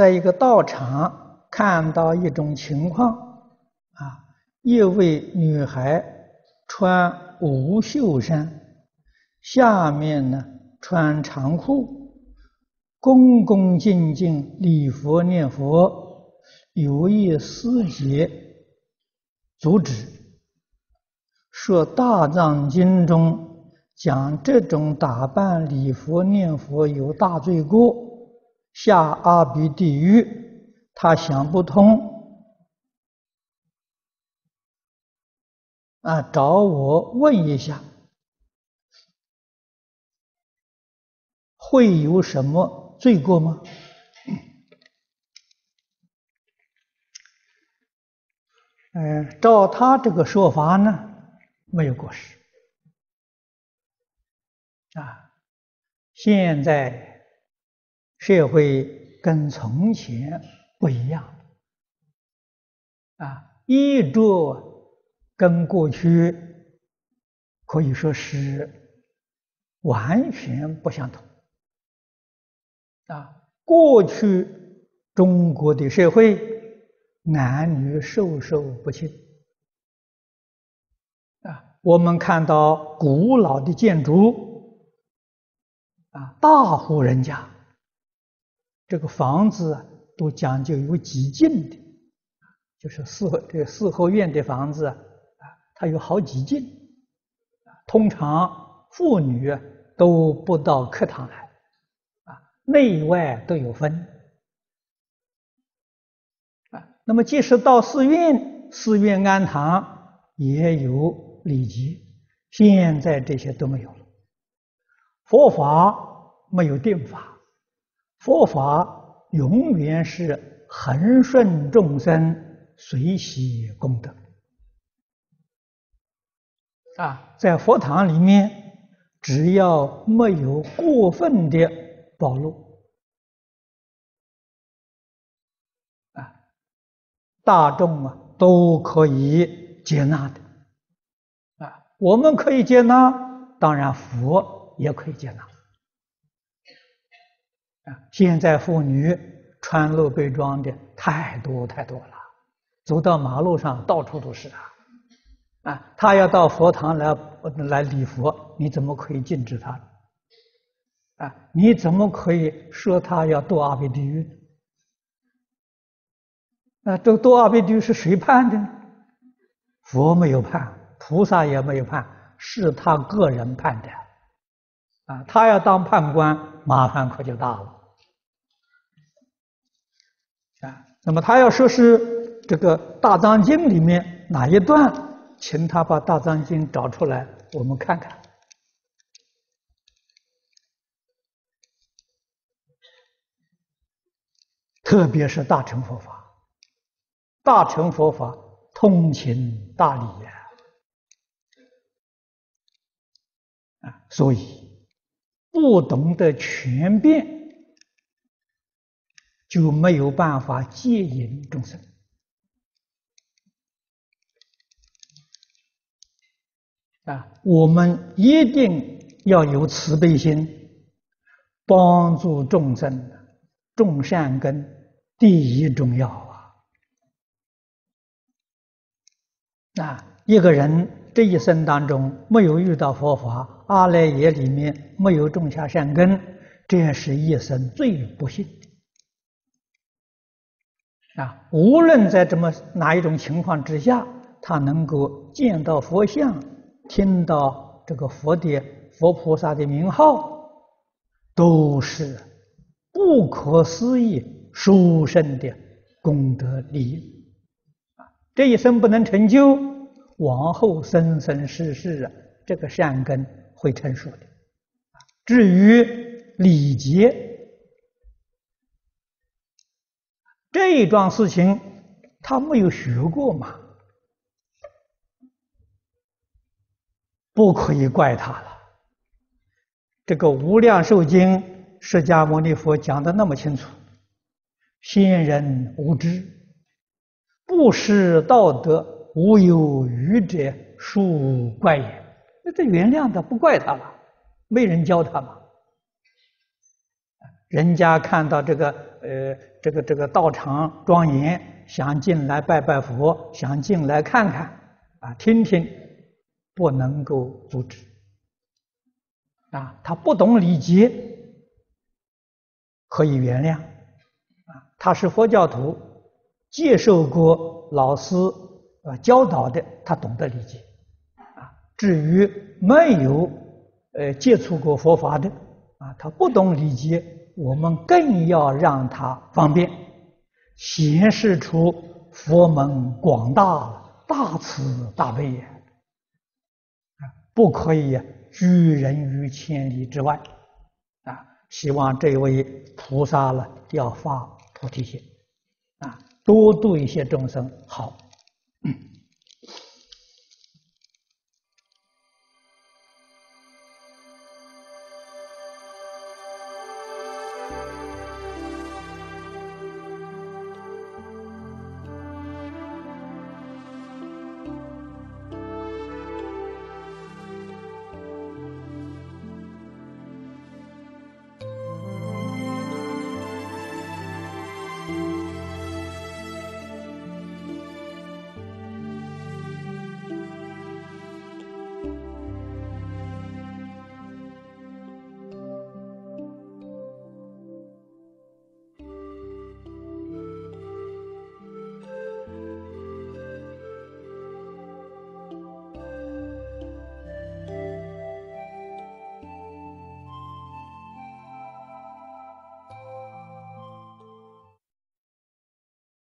在一个道场看到一种情况，啊，一位女孩穿无袖衫，下面呢穿长裤，恭恭敬敬礼佛念佛，有一师姐阻止，说《大藏经》中。讲这种打扮礼佛念佛有大罪过，下阿鼻地狱，他想不通，啊，找我问一下，会有什么罪过吗？嗯，照他这个说法呢，没有过失。啊，现在社会跟从前不一样啊，衣着跟过去可以说是完全不相同啊。过去中国的社会男女授受不亲啊，我们看到古老的建筑。啊，大户人家，这个房子啊，都讲究有几进的，就是四这个四合院的房子啊，它有好几进，通常妇女都不到客堂来，啊，内外都有分，啊，那么即使到寺院，寺院庵堂也有礼节，现在这些都没有了。佛法没有定法，佛法永远是恒顺众生，随喜功德。啊，在佛堂里面，只要没有过分的暴露，啊，大众啊都可以接纳的。啊，我们可以接纳，当然佛。也可以接纳啊！现在妇女穿露背装的太多太多了，走到马路上到处都是啊！啊，他要到佛堂来来礼佛，你怎么可以禁止他？啊，你怎么可以说他要堕阿鼻地狱？啊，这堕阿鼻地狱是谁判的呢？佛没有判，菩萨也没有判，是他个人判的。啊，他要当判官，麻烦可就大了。啊，那么他要说是这个《大藏经》里面哪一段，请他把《大藏经》找出来，我们看看。特别是大乘佛法，大乘佛法通情达理呀，啊，所以。不懂得权变，就没有办法接引众生啊！我们一定要有慈悲心，帮助众生，种善根第一重要啊！啊，一个人。这一生当中没有遇到佛法，阿赖耶里面没有种下善根，这是一生最不幸的啊！无论在怎么哪一种情况之下，他能够见到佛像，听到这个佛的佛菩萨的名号，都是不可思议殊胜的功德利益啊！这一生不能成就。往后生生世世啊，这个善根会成熟的。至于礼节这一桩事情，他没有学过嘛，不可以怪他了。这个《无量寿经》，释迦牟尼佛讲的那么清楚，先人无知，不识道德。无有余者，恕怪也。那这原谅他，不怪他了，没人教他嘛。人家看到这个呃这个这个道场庄严，想进来拜拜佛，想进来看看，啊，听听，不能够阻止。啊，他不懂礼节，可以原谅。啊，他是佛教徒，接受过老师啊教导的，他懂得理解。啊，至于没有呃接触过佛法的，啊，他不懂礼节，我们更要让他方便，显示出佛门广大、大慈大悲也。啊，不可以。拒人于千里之外，啊！希望这位菩萨了要发菩提心，啊，多度一些众生好。Mm-hmm.